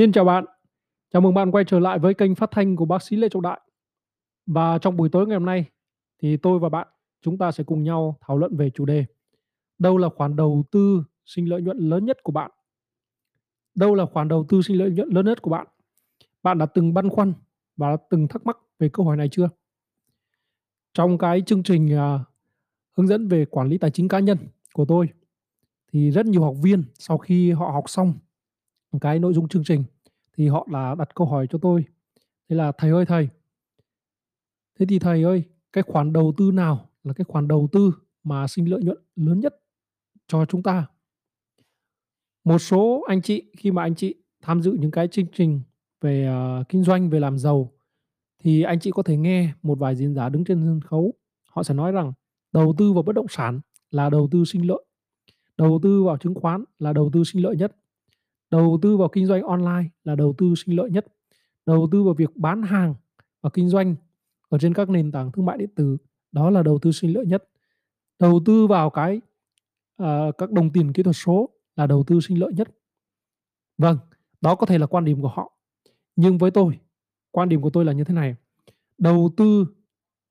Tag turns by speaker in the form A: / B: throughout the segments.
A: Xin chào bạn. Chào mừng bạn quay trở lại với kênh phát thanh của bác sĩ Lê Trọng Đại. Và trong buổi tối ngày hôm nay thì tôi và bạn chúng ta sẽ cùng nhau thảo luận về chủ đề Đâu là khoản đầu tư sinh lợi nhuận lớn nhất của bạn? Đâu là khoản đầu tư sinh lợi nhuận lớn nhất của bạn? Bạn đã từng băn khoăn và đã từng thắc mắc về câu hỏi này chưa? Trong cái chương trình uh, hướng dẫn về quản lý tài chính cá nhân của tôi thì rất nhiều học viên sau khi họ học xong cái nội dung chương trình thì họ là đặt câu hỏi cho tôi. Thế là "Thầy ơi thầy" "Thế thì thầy ơi, cái khoản đầu tư nào là cái khoản đầu tư mà sinh lợi nhuận lớn nhất cho chúng ta?" Một số anh chị khi mà anh chị tham dự những cái chương trình về, uh, kinh doanh, về làm giàu thì anh chị có thể nghe một vài diễn giả đứng trên sân khấu, họ sẽ nói rằng đầu tư vào bất động sản là đầu tư sinh lợi, đầu tư vào chứng khoán là đầu tư sinh lợi nhất. Đầu tư vào kinh doanh online là đầu tư sinh lợi nhất. Đầu tư vào việc bán hàng và kinh doanh ở trên các nền tảng thương mại điện tử, đó là đầu tư sinh lợi nhất. Đầu tư vào cái, uh, các đồng tiền kỹ thuật số là đầu tư sinh lợi nhất. Vâng, đó có thể là quan điểm của họ. Nhưng với tôi, quan điểm của tôi là như thế này, đầu tư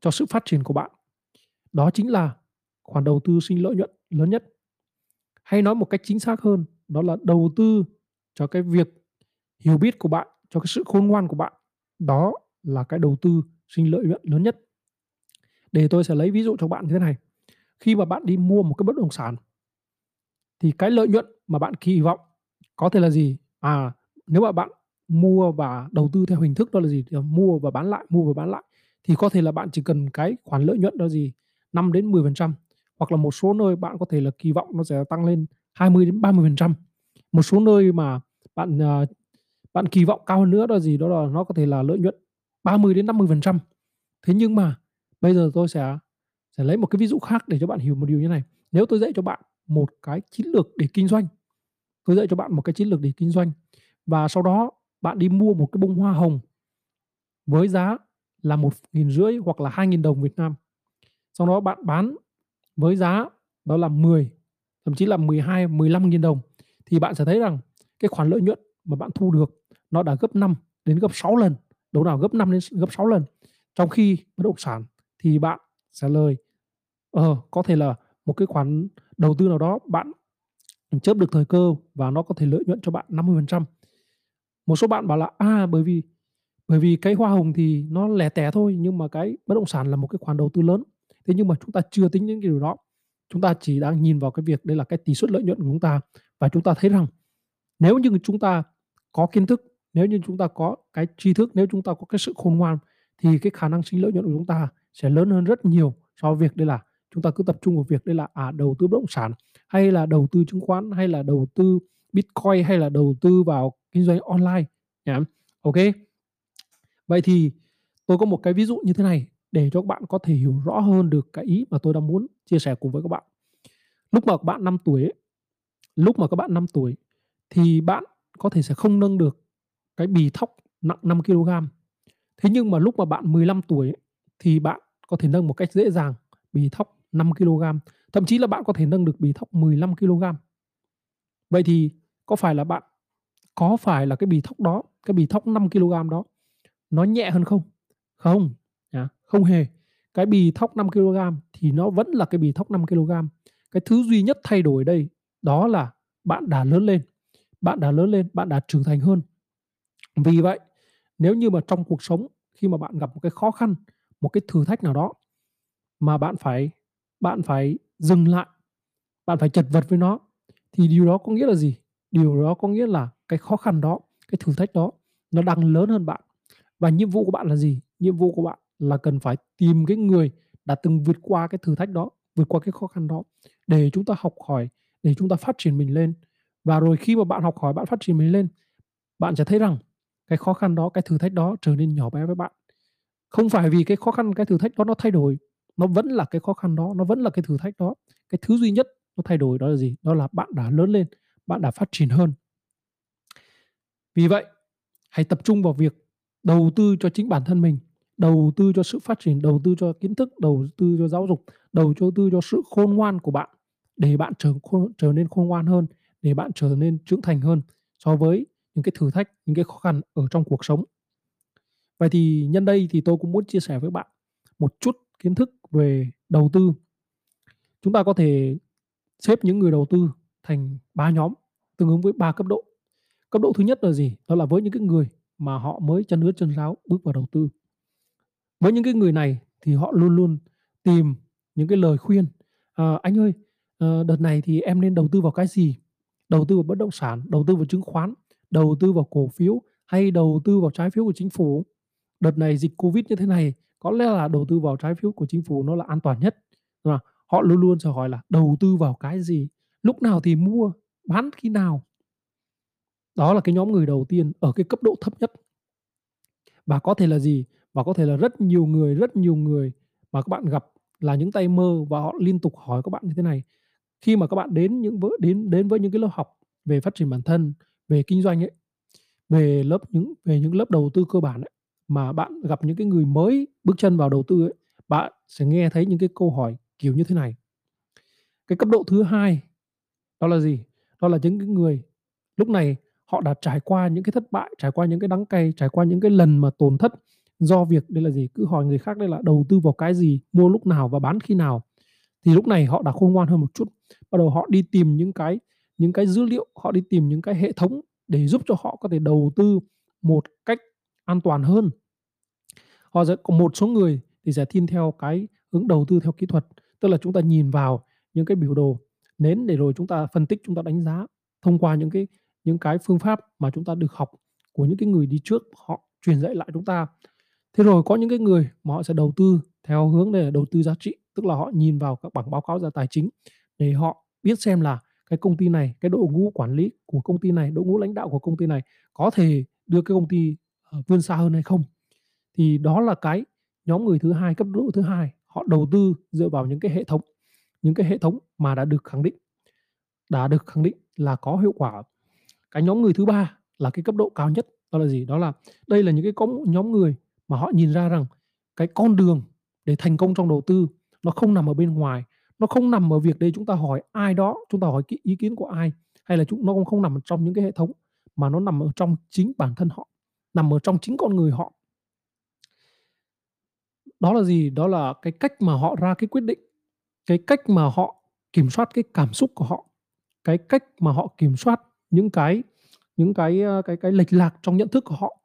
A: cho sự phát triển của bạn, đó chính là khoản đầu tư sinh lợi nhuận lớn nhất. Hay nói một cách chính xác hơn, đó là đầu tư cho cái việc hiểu biết của bạn, cho cái sự khôn ngoan của bạn. Đó là cái đầu tư sinh lợi nhuận lớn nhất. Để tôi sẽ lấy ví dụ cho bạn như thế này. Khi mà bạn đi mua một cái bất động sản thì cái lợi nhuận mà bạn kỳ vọng có thể là gì? À, nếu mà bạn mua và đầu tư theo hình thức đó là gì? thì mua và bán lại, mua và bán lại thì có thể là bạn chỉ cần cái khoản lợi nhuận đó gì? 5 đến 10% hoặc là một số nơi bạn có thể là kỳ vọng nó sẽ tăng lên 20 đến 30%. Một số nơi mà bạn, ờ, bạn kỳ vọng cao hơn nữa đó là gì? Đó là nó có thể là lợi nhuận 30 đến 50%. Thế nhưng mà bây giờ tôi sẽ sẽ lấy một cái ví dụ khác để cho bạn hiểu một điều như này. Nếu tôi dạy cho bạn một cái chiến lược để kinh doanh, tôi dạy cho bạn một cái chiến lược để kinh doanh và sau đó bạn đi mua một cái bông hoa hồng với giá là 1.500 hoặc là 2.000 đồng Việt Nam. Sau đó bạn bán với giá đó là 10, thậm chí là 12, 15.000 đồng thì bạn sẽ thấy rằng cái khoản lợi nhuận mà bạn thu được nó đã gấp 5 đến gấp 6 lần, đâu nào gấp 5 đến gấp 6 lần. Trong khi bất động sản thì bạn sẽ lời ờ, có thể là một cái khoản đầu tư nào đó bạn chớp được thời cơ và nó có thể lợi nhuận cho bạn 50%. Một số bạn bảo là "À, bởi vì bởi vì cái hoa hồng thì nó lẻ tẻ thôi, nhưng mà cái bất động sản là một cái khoản đầu tư lớn." Thế nhưng mà chúng ta chưa tính những cái điều đó. Chúng ta chỉ đang nhìn vào cái việc đây là cái tỷ suất lợi nhuận của chúng ta và chúng ta thấy rằng nếu như chúng ta có kiến thức, nếu như chúng ta có cái tri thức, nếu chúng ta có cái sự khôn ngoan thì cái khả năng sinh lợi nhuận của chúng ta sẽ lớn hơn rất nhiều so với việc đây là chúng ta cứ tập trung vào việc đây là, à, đầu tư bất động sản, hay là đầu tư chứng khoán, hay là đầu tư Bitcoin, hay là đầu tư vào kinh doanh online nhá. Ok, Vậy thì tôi có một cái ví dụ như thế này để cho các bạn có thể hiểu rõ hơn được cái ý mà tôi đang muốn chia sẻ cùng với các bạn. Lúc mà các bạn 5 tuổi ấy, lúc mà các bạn 5 tuổi thì bạn có thể sẽ không nâng được cái bì thóc nặng 5 kg. Thế nhưng mà lúc mà bạn 15 tuổi thì bạn có thể nâng một cách dễ dàng bì thóc 5 kg, thậm chí là bạn có thể nâng được bì thóc 15 kg. Vậy thì có phải là bạn có phải là cái bì thóc đó, cái bì thóc 5 kg đó nó nhẹ hơn không? Không, à, không hề. Cái bì thóc 5 kg thì nó vẫn là cái bì thóc 5 kg. Cái thứ duy nhất thay đổi ở đây đó là bạn đã lớn lên bạn đã lớn lên, bạn đã trưởng thành hơn. Vì vậy, nếu như mà trong cuộc sống khi mà bạn gặp một cái khó khăn, một cái thử thách nào đó mà bạn phải bạn phải dừng lại, bạn phải chật vật với nó thì điều đó có nghĩa là gì? Điều đó có nghĩa là cái khó khăn đó, cái thử thách đó nó đang lớn hơn bạn. Và nhiệm vụ của bạn là gì? Nhiệm vụ của bạn là cần phải tìm cái người đã từng vượt qua cái thử thách đó, vượt qua cái khó khăn đó để chúng ta học hỏi, để chúng ta phát triển mình lên và rồi khi mà bạn học hỏi, bạn phát triển mình lên, bạn sẽ thấy rằng cái khó khăn đó, cái thử thách đó trở nên nhỏ bé với bạn. Không phải vì cái khó khăn, cái thử thách đó nó thay đổi, nó vẫn là cái khó khăn đó, nó vẫn là cái thử thách đó. Cái thứ duy nhất nó thay đổi đó là gì? Đó là bạn đã lớn lên, bạn đã phát triển hơn. Vì vậy, hãy tập trung vào việc đầu tư cho chính bản thân mình, đầu tư cho sự phát triển, đầu tư cho kiến thức, đầu tư cho giáo dục, đầu tư cho sự khôn ngoan của bạn để bạn trở trở nên khôn ngoan hơn, để bạn trở nên trưởng thành hơn so với những cái thử thách, những cái khó khăn ở trong cuộc sống. Vậy thì nhân đây thì tôi cũng muốn chia sẻ với bạn một chút kiến thức về đầu tư. Chúng ta có thể xếp những người đầu tư thành 3 nhóm, tương ứng với 3 cấp độ. Cấp độ thứ nhất là gì? Đó là với những cái người mà họ mới chân ướt chân ráo bước vào đầu tư. Với những cái người này thì họ luôn luôn tìm những cái lời khuyên, à, "Anh ơi, ờ, đợt này thì em nên đầu tư vào cái gì? Đầu tư vào bất động sản, đầu tư vào chứng khoán, đầu tư vào cổ phiếu hay đầu tư vào trái phiếu của chính phủ? Đợt này dịch Covid như thế này, có lẽ là đầu tư vào trái phiếu của chính phủ nó là an toàn nhất." mà? Họ luôn luôn sẽ hỏi là "Đầu tư vào cái gì? Lúc nào thì mua? Bán khi nào?" Đó là cái nhóm người đầu tiên ở cái cấp độ thấp nhất. Và có thể là gì? Và có thể là rất nhiều người, rất nhiều người mà các bạn gặp là những tay mơ và họ liên tục hỏi các bạn như thế này. Khi mà các bạn đến những với đến đến với những cái lớp học về phát triển bản thân, về kinh doanh ấy, về lớp những về những lớp đầu tư cơ bản ấy, mà bạn gặp những cái người mới bước chân vào đầu tư ấy, bạn sẽ nghe thấy những cái câu hỏi kiểu như thế này. Cái cấp độ thứ hai đó là gì? Đó là những cái người lúc này họ đã trải qua những cái thất bại, trải qua những cái đắng cay, trải qua những cái lần mà tổn thất do việc đây là gì? Cứ hỏi người khác đây là đầu tư vào cái gì, mua lúc nào và bán khi nào. Thì lúc này họ đã khôn ngoan hơn một chút, bắt đầu họ đi tìm những cái những cái dữ liệu, họ đi tìm những cái hệ thống để giúp cho họ có thể đầu tư một cách an toàn hơn. Họ sẽ có một số người thì sẽ tin theo cái hướng đầu tư theo kỹ thuật, tức là chúng ta nhìn vào những cái biểu đồ nến để rồi chúng ta phân tích, chúng ta đánh giá thông qua những cái những cái phương pháp mà chúng ta được học của những cái người đi trước họ truyền dạy lại chúng ta. Thế rồi có những cái người mà họ sẽ đầu tư theo hướng để đầu tư giá trị, tức là họ nhìn vào các bảng báo cáo ra tài chính để họ biết xem là cái công ty này, cái đội ngũ quản lý của công ty này, đội ngũ lãnh đạo của công ty này có thể đưa cái công ty, ờ, vươn xa hơn hay không. Thì đó là cái nhóm người thứ hai, cấp độ thứ hai, họ đầu tư dựa vào những cái hệ thống, những cái hệ thống mà đã được khẳng định đã được khẳng định là có hiệu quả. Cái nhóm người thứ ba là cái cấp độ cao nhất, đó là gì? Đó là đây là những cái nhóm người mà họ nhìn ra rằng cái con đường để thành công trong đầu tư nó không nằm ở bên ngoài, nó không nằm ở việc đây chúng ta hỏi ai đó, chúng ta hỏi cái ý kiến của ai, hay là chúng nó cũng không nằm trong những cái hệ thống, mà nó nằm ở trong chính bản thân họ, nằm ở trong chính con người họ. Đó là gì? Đó là cái cách mà họ ra cái quyết định, cái cách mà họ kiểm soát cái cảm xúc của họ, cái cách mà họ kiểm soát những cái những cái, ờ, cái cái lệch lạc trong nhận thức của họ.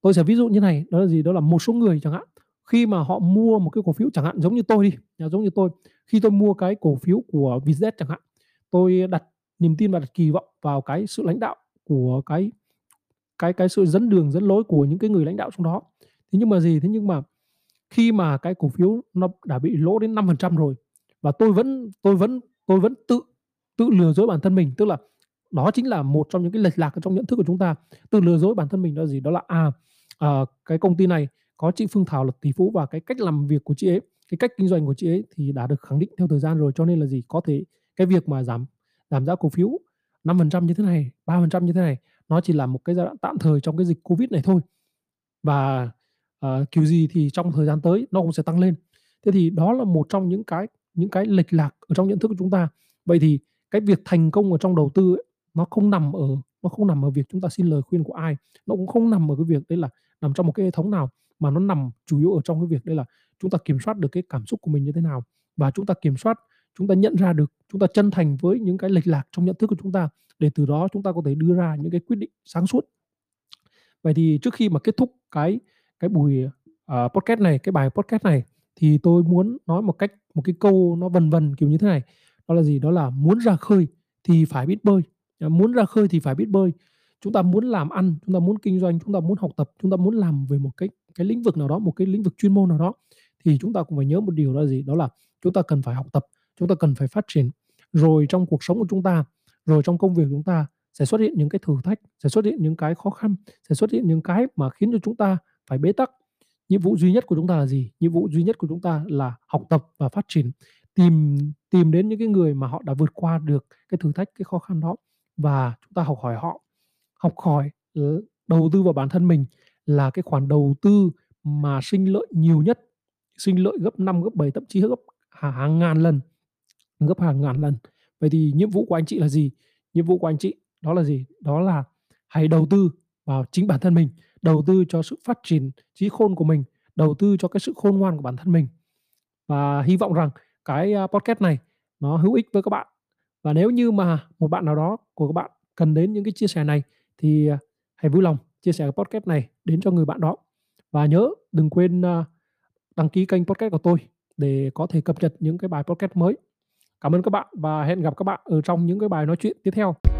A: Tôi sẽ ví dụ như này, đó là gì? Đó là một số người chẳng hạn, khi mà họ mua một cái cổ phiếu chẳng hạn giống như tôi đi, giống như tôi, khi tôi mua cái cổ phiếu của Vietjet chẳng hạn, tôi đặt niềm tin và đặt kỳ vọng vào cái sự lãnh đạo của cái cái cái sự dẫn đường, dẫn lối của những cái người lãnh đạo trong đó. Thế nhưng mà gì? Thế nhưng mà khi mà cái cổ phiếu nó đã bị lỗ đến 5% rồi và tôi vẫn tôi vẫn tôi vẫn tự tự lừa dối bản thân mình, tức là đó chính là một trong những cái lệch lạc trong nhận thức của chúng ta. Tự lừa dối bản thân mình đó là gì? Đó là, à, à cái công ty này có chị Phương Thảo là tỷ phú và cái cách làm việc của chị ấy, cái cách kinh doanh của chị ấy thì đã được khẳng định theo thời gian rồi, cho nên là gì? Có thể cái việc mà giảm giảm giá cổ phiếu 5% như thế này, 3% như thế này, nó chỉ là một cái giai đoạn tạm thời trong cái dịch Covid này thôi. Và, uh, kiểu gì thì trong thời gian tới nó cũng sẽ tăng lên. Thế thì đó là một trong những cái những cái lệch lạc ở trong nhận thức của chúng ta. Vậy thì cái việc thành công ở trong đầu tư ấy, nó không nằm ở nó không nằm ở việc chúng ta xin lời khuyên của ai, nó cũng không nằm ở cái việc đấy là nằm trong một cái hệ thống nào, mà nó nằm chủ yếu ở trong cái việc đây là chúng ta kiểm soát được cái cảm xúc của mình như thế nào. Và chúng ta kiểm soát, chúng ta nhận ra được, chúng ta chân thành với những cái lệch lạc trong nhận thức của chúng ta, để từ đó chúng ta có thể đưa ra những cái quyết định sáng suốt. Vậy thì trước khi mà kết thúc cái cái buổi, uh, podcast này, cái bài podcast này, thì tôi muốn nói một cách một cái câu nó vần vần kiểu như thế này, đó là gì? Đó là muốn ra khơi thì phải biết bơi, à, muốn ra khơi thì phải biết bơi. Chúng ta muốn làm ăn, chúng ta muốn kinh doanh, chúng ta muốn học tập, chúng ta muốn làm về một cái cái lĩnh vực nào đó, một cái lĩnh vực chuyên môn nào đó, thì chúng ta cũng phải nhớ một điều đó là gì? Đó là chúng ta cần phải học tập, chúng ta cần phải phát triển. Rồi trong cuộc sống của chúng ta, rồi trong công việc của chúng ta sẽ xuất hiện những cái thử thách, sẽ xuất hiện những cái khó khăn, sẽ xuất hiện những cái mà khiến cho chúng ta phải bế tắc. Nhiệm vụ duy nhất của chúng ta là gì? Nhiệm vụ duy nhất của chúng ta là học tập và phát triển, tìm tìm đến những cái người mà họ đã vượt qua được cái thử thách, cái khó khăn đó và chúng ta học hỏi họ. Học hỏi, đầu tư vào bản thân mình là cái khoản đầu tư mà sinh lợi nhiều nhất, sinh lợi gấp 5, gấp 7, thậm chí gấp hàng ngàn lần, gấp hàng ngàn lần. Vậy thì nhiệm vụ của anh chị là gì? Nhiệm vụ của anh chị đó là gì? Đó là hãy đầu tư vào chính bản thân mình, đầu tư cho sự phát triển trí khôn của mình, đầu tư cho cái sự khôn ngoan của bản thân mình. Và hy vọng rằng cái, podcast này nó hữu ích với các bạn. Và nếu như mà một bạn nào đó của các bạn cần đến những cái chia sẻ này thì, à, hãy vui lòng chia sẻ cái podcast này đến cho người bạn đó. Và nhớ đừng quên, à, đăng ký kênh podcast của tôi để có thể cập nhật những cái bài podcast mới. Cảm ơn các bạn và hẹn gặp các bạn ở trong những cái bài nói chuyện tiếp theo.